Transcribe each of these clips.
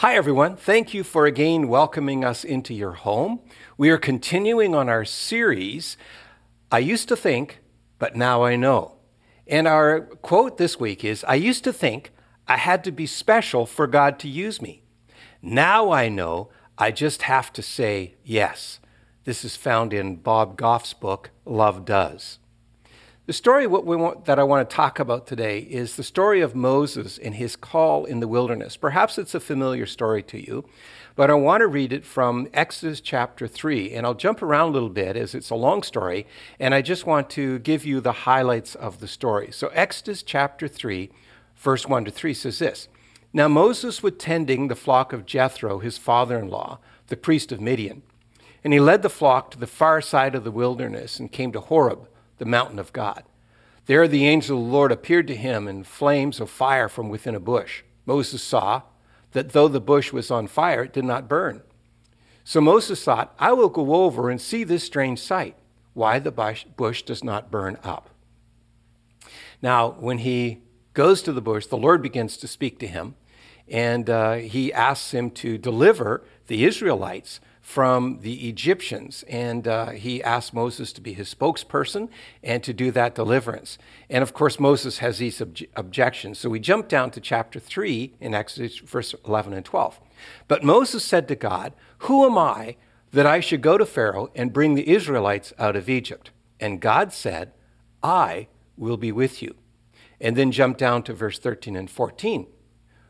Hi, everyone. Thank you for again welcoming us into your home. We are continuing on our series, I used to think, but now I know. And our quote this week is I used to think I had to be special for God to use me. Now I know I just have to say yes. This is found in Bob Goff's book, Love Does. The story want, that I want to talk about today is the story of Moses and his call in the wilderness. Perhaps it's a familiar story to you, but I want to read it from Exodus chapter 3. And I'll jump around a little bit as it's a long story, and I just want to give you the highlights of the story. So, Exodus chapter 3, verse 1 to 3 says this Now Moses was tending the flock of Jethro, his father in law, the priest of Midian. And he led the flock to the far side of the wilderness and came to Horeb the mountain of God. There the angel of the Lord appeared to him in flames of fire from within a bush. Moses saw that though the bush was on fire, it did not burn. So Moses thought, I will go over and see this strange sight, why the bush does not burn up. Now, when he goes to the bush, the Lord begins to speak to him, and uh, he asks him to deliver the Israelites from the Egyptians. And uh, he asked Moses to be his spokesperson and to do that deliverance. And of course, Moses has these obj- objections. So we jump down to chapter 3 in Exodus, verse 11 and 12. But Moses said to God, Who am I that I should go to Pharaoh and bring the Israelites out of Egypt? And God said, I will be with you. And then jump down to verse 13 and 14.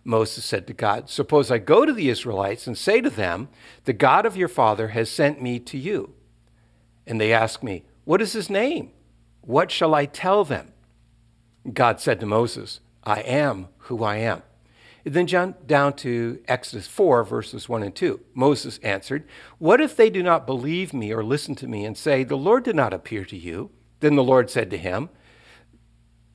Moses said to God, Suppose I go to the Israelites and say to them, The God of your father has sent me to you. And they ask me, What is his name? What shall I tell them? God said to Moses, I am who I am. And then jump down to Exodus 4, verses 1 and 2. Moses answered, What if they do not believe me or listen to me and say, The Lord did not appear to you? Then the Lord said to him,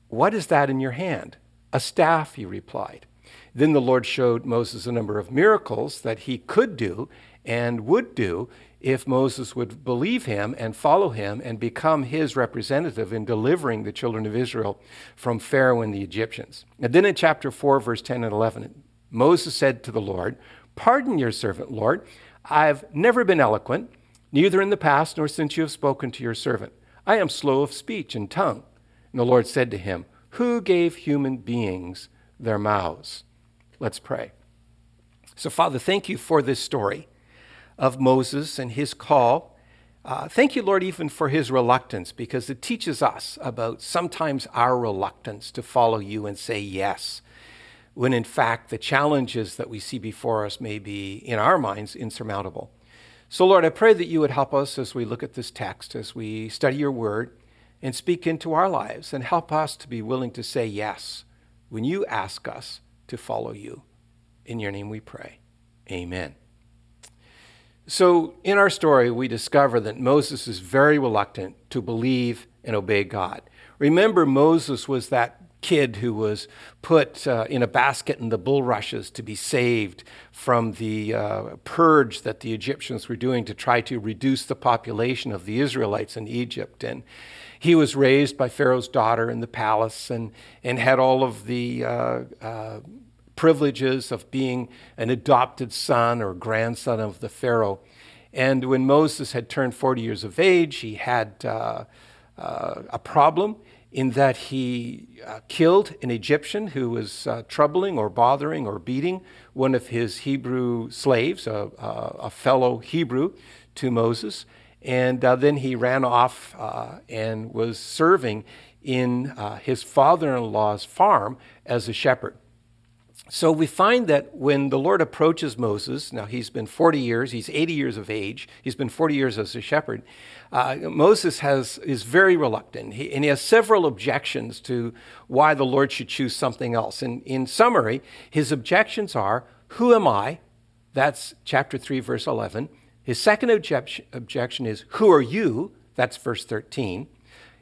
What is that in your hand? A staff, he replied. Then the Lord showed Moses a number of miracles that he could do and would do if Moses would believe him and follow him and become his representative in delivering the children of Israel from Pharaoh and the Egyptians. And then in chapter 4, verse 10 and 11, Moses said to the Lord, Pardon your servant, Lord. I've never been eloquent, neither in the past nor since you have spoken to your servant. I am slow of speech and tongue. And the Lord said to him, Who gave human beings their mouths? Let's pray. So, Father, thank you for this story of Moses and his call. Uh, thank you, Lord, even for his reluctance, because it teaches us about sometimes our reluctance to follow you and say yes, when in fact the challenges that we see before us may be, in our minds, insurmountable. So, Lord, I pray that you would help us as we look at this text, as we study your word and speak into our lives, and help us to be willing to say yes when you ask us to follow you. In your name we pray. Amen. So, in our story, we discover that Moses is very reluctant to believe and obey God. Remember, Moses was that kid who was put uh, in a basket in the bulrushes to be saved from the uh, purge that the Egyptians were doing to try to reduce the population of the Israelites in Egypt. And he was raised by Pharaoh's daughter in the palace and, and had all of the uh, uh privileges of being an adopted son or grandson of the Pharaoh. And when Moses had turned 40 years of age, he had uh, uh, a problem in that he uh, killed an Egyptian who was uh, troubling or bothering or beating one of his Hebrew slaves, a, a fellow Hebrew to Moses. And uh, then he ran off uh, and was serving in his father in law's farm as a shepherd. So we find that when the Lord approaches Moses, now he's been 40 years, he's 80 years of age, he's been 40 years as a shepherd. Uh, Moses has, is very reluctant, he, and he has several objections to why the Lord should choose something else. And in summary, his objections are Who am I? That's chapter 3, verse 11. His second objection, objection is Who are you? That's verse 13.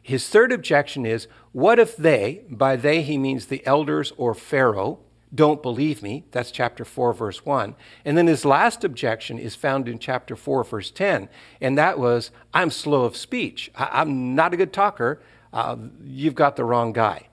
His third objection is What if they, by they he means the elders or Pharaoh, don't believe me. That's chapter 4, verse 1. And then his last objection is found in chapter 4, verse 10. And that was, I'm slow of speech. I- am not a good talker. Uh, you've got the wrong guy.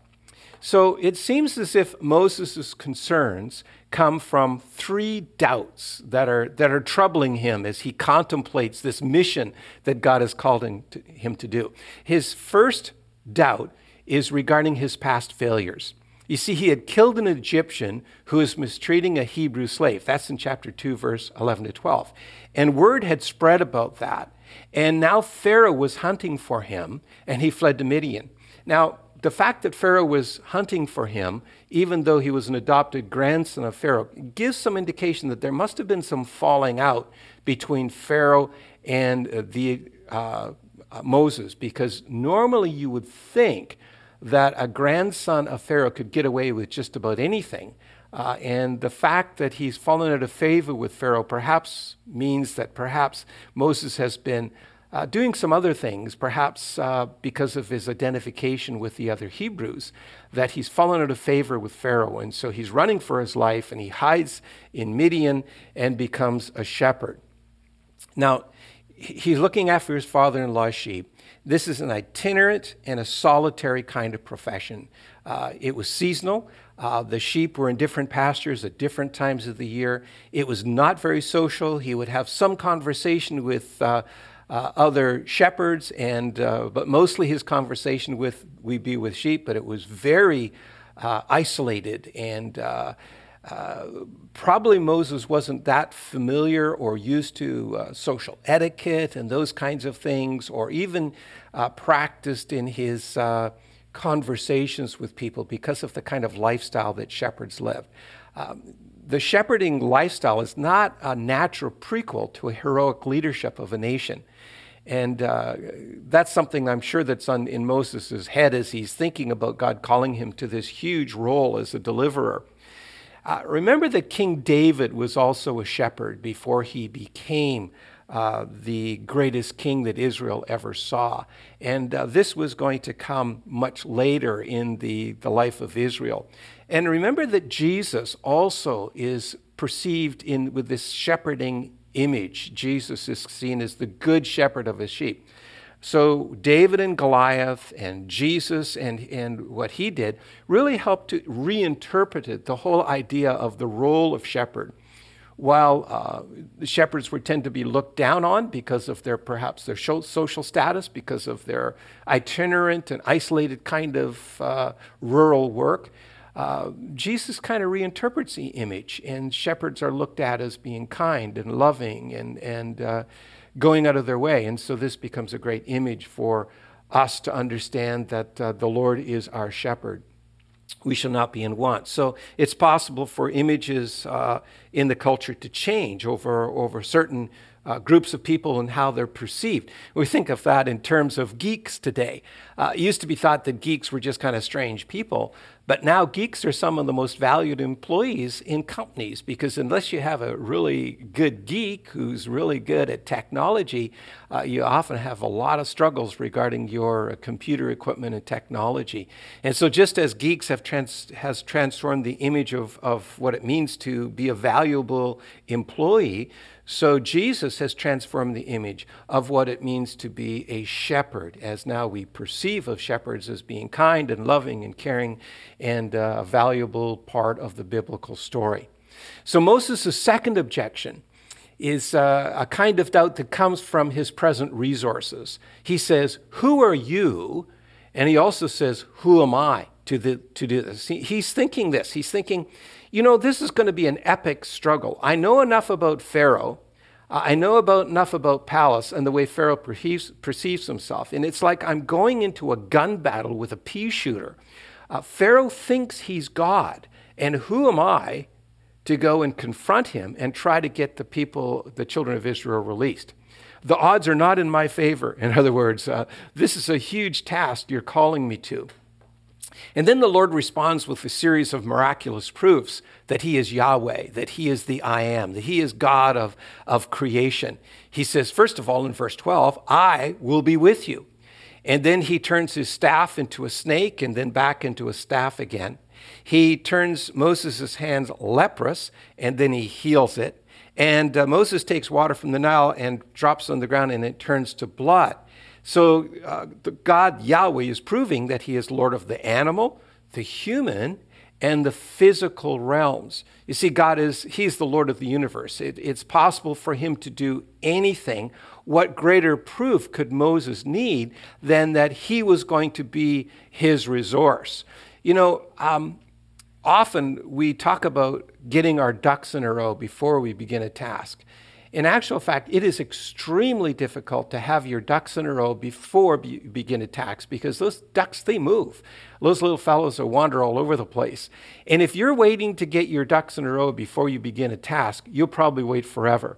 So it seems as if Moses' concerns come from three doubts that are, that are troubling him as he contemplates this mission that God has called him to, him to do. His first doubt is regarding his past failures. You see, he had killed an Egyptian who was mistreating a Hebrew slave. That's in chapter 2, verse 11 to 12. And word had spread about that. And now Pharaoh was hunting for him, and he fled to Midian. Now, the fact that Pharaoh was hunting for him, even though he was an adopted grandson of Pharaoh, gives some indication that there must have been some falling out between Pharaoh and uh, the uh, uh, Moses, because normally you would think that a grandson of Pharaoh could get away with just about anything. Uh, and the fact that he's fallen out of favor with Pharaoh perhaps means that perhaps Moses has been uh, doing some other things, perhaps uh, because of his identification with the other Hebrews, that he's fallen out of favor with Pharaoh. And so he's running for his life and he hides in Midian and becomes a shepherd. Now, he's looking after his father in law's sheep. This is an itinerant and a solitary kind of profession. Uh, it was seasonal. Uh, the sheep were in different pastures at different times of the year. It was not very social. He would have some conversation with uh, uh, other shepherds, and uh, but mostly his conversation with we be with sheep. But it was very uh, isolated, and uh, uh, probably Moses wasn't that familiar or used to uh, social etiquette and those kinds of things, or even practiced in his conversations with people because of the kind of lifestyle that shepherds lived. Um, the shepherding lifestyle is not a natural prequel to a heroic leadership of a nation. And uh, that's something I'm sure that's on, in Moses' head as he's thinking about God calling him to this huge role as a deliverer. Uh, remember that King David was also a shepherd before he became uh, the greatest king that Israel ever saw. And uh, this was going to come much later in the, the life of Israel. And remember that Jesus also is perceived in with this shepherding image. Jesus is seen as the good shepherd of his sheep. So David and Goliath and Jesus and, and what he did really helped to reinterpret the whole idea of the role of shepherd. While uh, the shepherds would tend to be looked down on because of their perhaps their social status, because of their itinerant and isolated kind of uh, rural work, uh, Jesus kind of reinterprets the image, and shepherds are looked at as being kind and loving and, and uh, going out of their way. And so this becomes a great image for us to understand that uh, the Lord is our shepherd. We shall not be in want. So it's possible for images uh, in the culture to change over, over certain uh, groups of people and how they're perceived. We think of that in terms of geeks today. Uh, it used to be thought that geeks were just kind of strange people, but now geeks are some of the most valued employees in companies because unless you have a really good geek who's really good at technology, uh, you often have a lot of struggles regarding your computer equipment and technology. And so, just as geeks have trans- has transformed the image of, of what it means to be a valuable employee, so Jesus has transformed the image of what it means to be a shepherd, as now we perceive of shepherds as being kind and loving and caring and uh, a valuable part of the biblical story. So Moses' second objection is uh, a kind of doubt that comes from his present resources. He says, Who are you? And he also says, Who am I to, the, to do this? He, he's thinking this. He's thinking, you know, this is going to be an epic struggle. I know enough about Pharaoh. I know about enough about Palace and the way Pharaoh perceives, perceives himself. And it's like I'm going into a gun battle with a pea shooter. Uh, Pharaoh thinks he's God. And who am I to go and confront him and try to get the people, the children of Israel, released? The odds are not in my favor. In other words, uh, this is a huge task you're calling me to. And then the Lord responds with a series of miraculous proofs that He is Yahweh, that He is the I am, that He is God of, of creation. He says, first of all, in verse 12, I will be with you. And then He turns His staff into a snake and then back into a staff again. He turns Moses' hands leprous and then He heals it. And uh, Moses takes water from the Nile and drops on the ground and it turns to blood. So uh, God, Yahweh, is proving that he is Lord of the animal, the human and the physical realms. You see, God is, He's the Lord of the universe. It, it's possible for Him to do anything. What greater proof could Moses need than that He was going to be His resource? You know, um, often we talk about getting our ducks in a row before we begin a task. In actual fact, it is extremely difficult to have your ducks in a row before you begin a task because those ducks, they move. Those little fellows will wander all over the place. And if you're waiting to get your ducks in a row before you begin a task, you'll probably wait forever.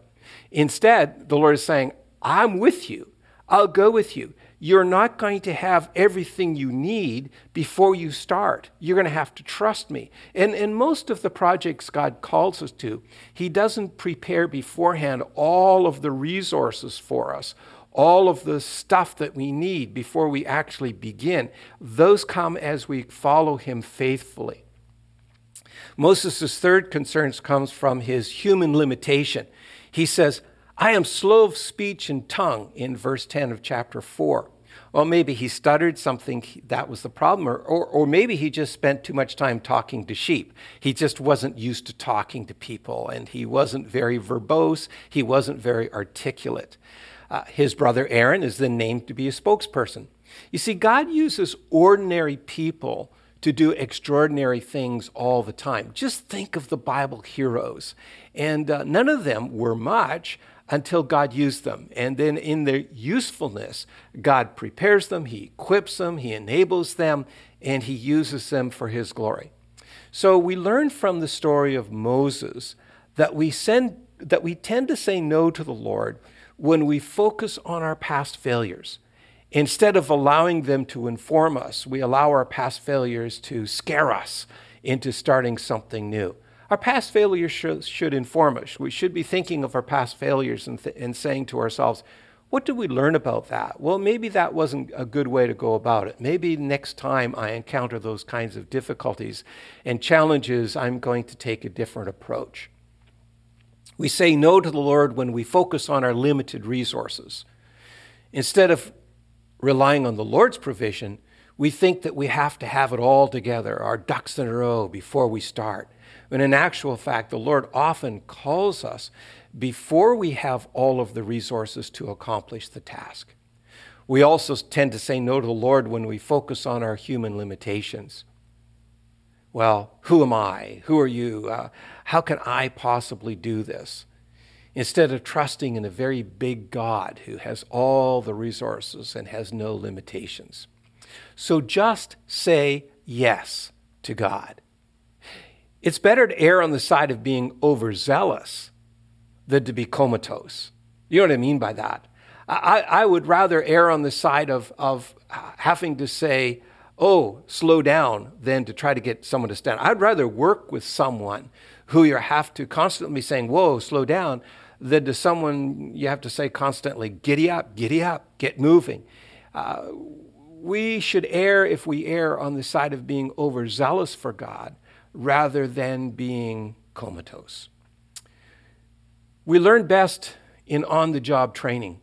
Instead, the Lord is saying, I'm with you. I'll go with you you're not going to have everything you need before you start. You're going to have to trust me. And in most of the projects God calls us to, He doesn't prepare beforehand all of the resources for us, all of the stuff that we need before we actually begin. Those come as we follow Him faithfully. Moses' third concern comes from his human limitation. He says, I am slow of speech and tongue in verse 10 of chapter 4. Well, maybe he stuttered something, that was the problem, or, or, or, maybe he just spent too much time talking to sheep. He just wasn't used to talking to people, and he wasn't very verbose, he wasn't very articulate. Uh, his brother Aaron is then named to be a spokesperson. You see, God uses ordinary people to do extraordinary things all the time. Just think of the Bible heroes. And uh, none of them were much, until God used them. And then in their usefulness, God prepares them, He equips them, He enables them, and He uses them for His glory. So we learn from the story of Moses that we, send, that we tend to say no to the Lord when we focus on our past failures. Instead of allowing them to inform us, we allow our past failures to scare us into starting something new. Our past failures should, should inform us. We should be thinking of our past failures and, th- and saying to ourselves, what did we learn about that? Well, maybe that wasn't a good way to go about it. Maybe next time I encounter those kinds of difficulties and challenges, I'm going to take a different approach. We say no to the Lord when we focus on our limited resources. Instead of relying on the Lord's provision, we think that we have to have it all together, our ducks in a row, before we start. When in actual fact, the Lord often calls us before we have all of the resources to accomplish the task. We also tend to say no to the Lord when we focus on our human limitations. Well, who am I? Who are you? Uh, how can I possibly do this? Instead of trusting in a very big God who has all the resources and has no limitations. So just say yes to God. It's better to err on the side of being overzealous than to be comatose. You know what I mean by that? I, I would rather err on the side of, of having to say, oh, slow down, than to try to get someone to stand. I'd rather work with someone who you have to constantly be saying, whoa, slow down, than to someone you have to say constantly, giddy up, giddy up, get moving. Uh, we should err if we err on the side of being overzealous for God rather than being comatose. We learn best in on the job training.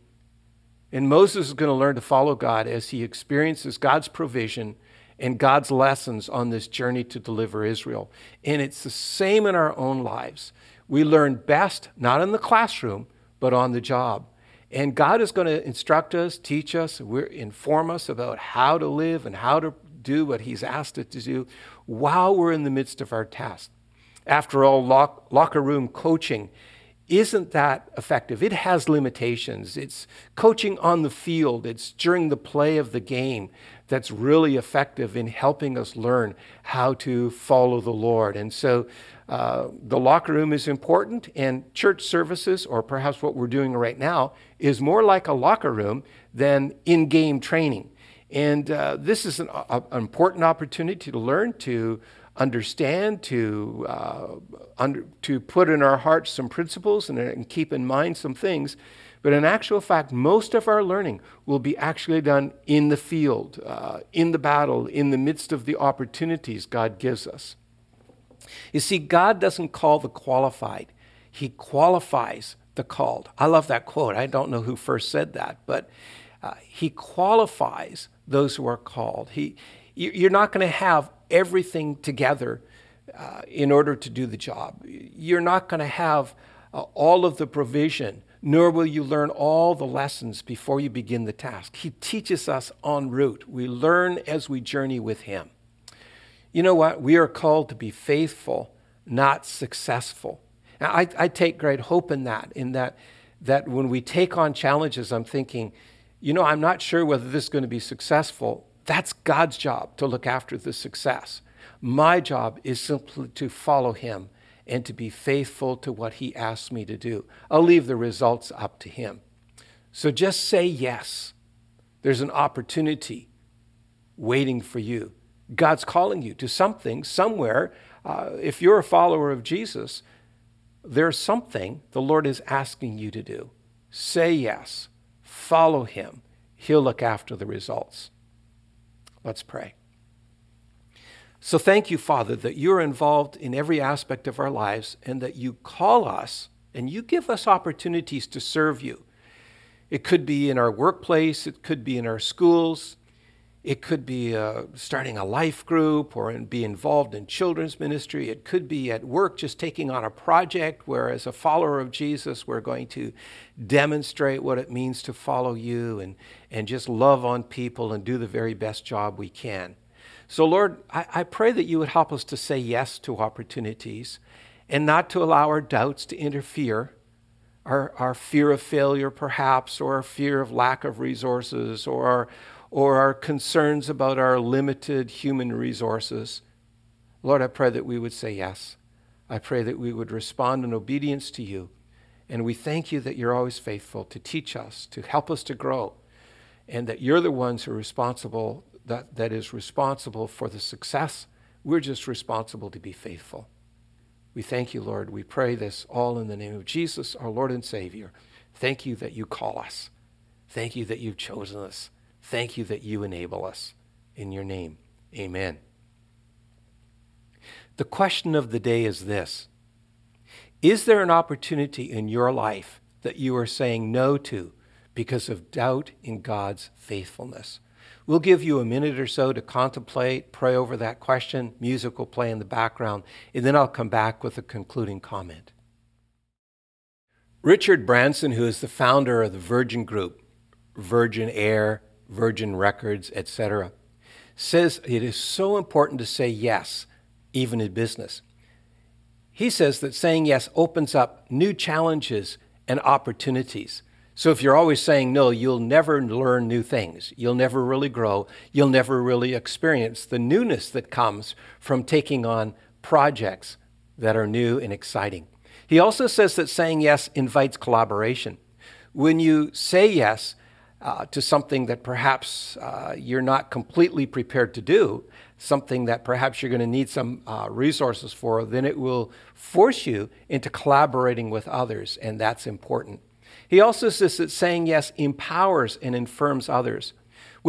And Moses is going to learn to follow God as he experiences God's provision and God's lessons on this journey to deliver Israel. And it's the same in our own lives. We learn best not in the classroom, but on the job. And God is going to instruct us, teach us, inform us about how to live and how to do what He's asked us to do while we're in the midst of our task. After all, lock, locker room coaching isn't that effective. It has limitations. It's coaching on the field, it's during the play of the game that's really effective in helping us learn how to follow the Lord. And so uh, the locker room is important, and church services, or perhaps what we're doing right now, is more like a locker room than in game training. And uh, this is an, a, an, important opportunity to learn, to understand, to, uh, under, to put in our hearts some principles and, and, keep in mind some things. But in actual fact, most of our learning will be actually done in the field, uh, in the battle, in the midst of the opportunities God gives us. You see, God doesn't call the qualified, He qualifies the called. I love that quote. I don't know who first said that, but uh, He qualifies those who are called. He, you're not going to have everything together uh, in order to do the job. You're not going to have uh, all of the provision, nor will you learn all the lessons before you begin the task. He teaches us en route. We learn as we journey with Him. You know what? We are called to be faithful, not successful. Now, I, I take great hope in that, in that, that when we take on challenges, I'm thinking, you know, I'm not sure whether this is going to be successful. That's God's job to look after the success. My job is simply to follow Him and to be faithful to what He asks me to do. I'll leave the results up to Him. So just say yes. There's an opportunity waiting for you. God's calling you to something somewhere. Uh, if you're a follower of Jesus, there's something the Lord is asking you to do. Say yes, follow Him. He'll look after the results. Let's pray. So thank you, Father, that you're involved in every aspect of our lives and that you call us and you give us opportunities to serve you. It could be in our workplace, it could be in our schools, it could be uh, starting a life group or be involved in children's ministry. It could be at work just taking on a project where, as a follower of Jesus, we're going to demonstrate what it means to follow you and, and just love on people and do the very best job we can. So, Lord, I, I pray that you would help us to say yes to opportunities and not to allow our doubts to interfere, our, our fear of failure, perhaps, or our fear of lack of resources, or our, or our concerns about our limited human resources. Lord, I pray that we would say yes. I pray that we would respond in obedience to you. And we thank you that you're always faithful to teach us, to help us to grow, and that you're the ones who are responsible that, that is responsible for the success. We're just responsible to be faithful. We thank you, Lord. We pray this all in the name of Jesus, our Lord and Savior. Thank you that you call us. Thank you that you've chosen us. Thank you that you enable us. In your name, amen. The question of the day is this Is there an opportunity in your life that you are saying no to because of doubt in God's faithfulness? We'll give you a minute or so to contemplate, pray over that question. Music will play in the background, and then I'll come back with a concluding comment. Richard Branson, who is the founder of the Virgin Group, Virgin Air, Virgin Records, etc., says it is so important to say yes, even in business. He says that saying yes opens up new challenges and opportunities. So if you're always saying no, you'll never learn new things. You'll never really grow. You'll never really experience the newness that comes from taking on projects that are new and exciting. He also says that saying yes invites collaboration. When you say yes uh, to something that perhaps uh, you're not completely prepared to do, something that perhaps you're going to need some uh, resources for, then it will force you into collaborating with others, and that's important. He also says that saying yes empowers and infirms others.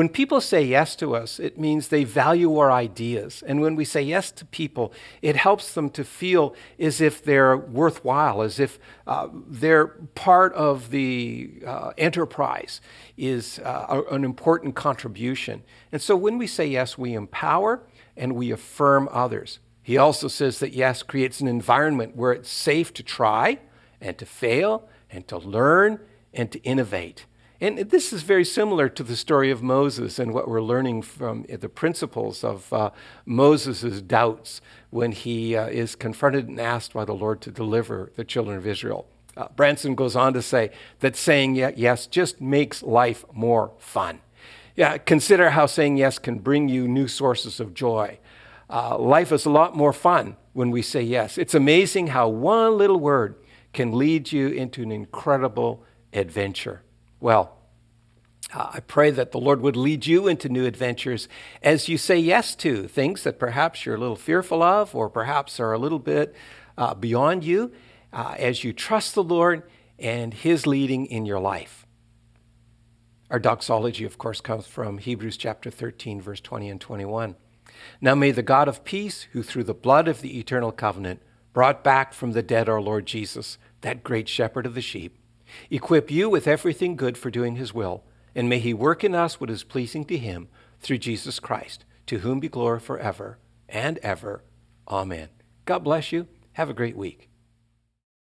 When people say yes to us, it means they value our ideas. And when we say yes to people, it helps them to feel as if they're worthwhile, as if uh, they're part of the uh, enterprise, is uh, an important contribution. And so when we say yes, we empower and we affirm others. He also says that yes creates an environment where it's safe to try and to fail and to learn and to innovate. And this is very similar to the story of Moses and what we're learning from the principles of uh, Moses' doubts when he uh, is confronted and asked by the Lord to deliver the children of Israel. Uh, Branson goes on to say that saying yes just makes life more fun. Yeah, consider how saying yes can bring you new sources of joy. Uh, life is a lot more fun when we say yes. It's amazing how one little word can lead you into an incredible adventure. Well, uh, I pray that the Lord would lead you into new adventures as you say yes to things that perhaps you're a little fearful of or perhaps are a little bit uh, beyond you, uh, as you trust the Lord and His leading in your life. Our doxology, of course, comes from Hebrews chapter 13, verse 20 and 21. Now may the God of peace, who through the blood of the eternal covenant brought back from the dead our Lord Jesus, that great shepherd of the sheep, equip you with everything good for doing his will, and may he work in us what is pleasing to him through Jesus Christ, to whom be glory forever and ever. Amen. God bless you. Have a great week.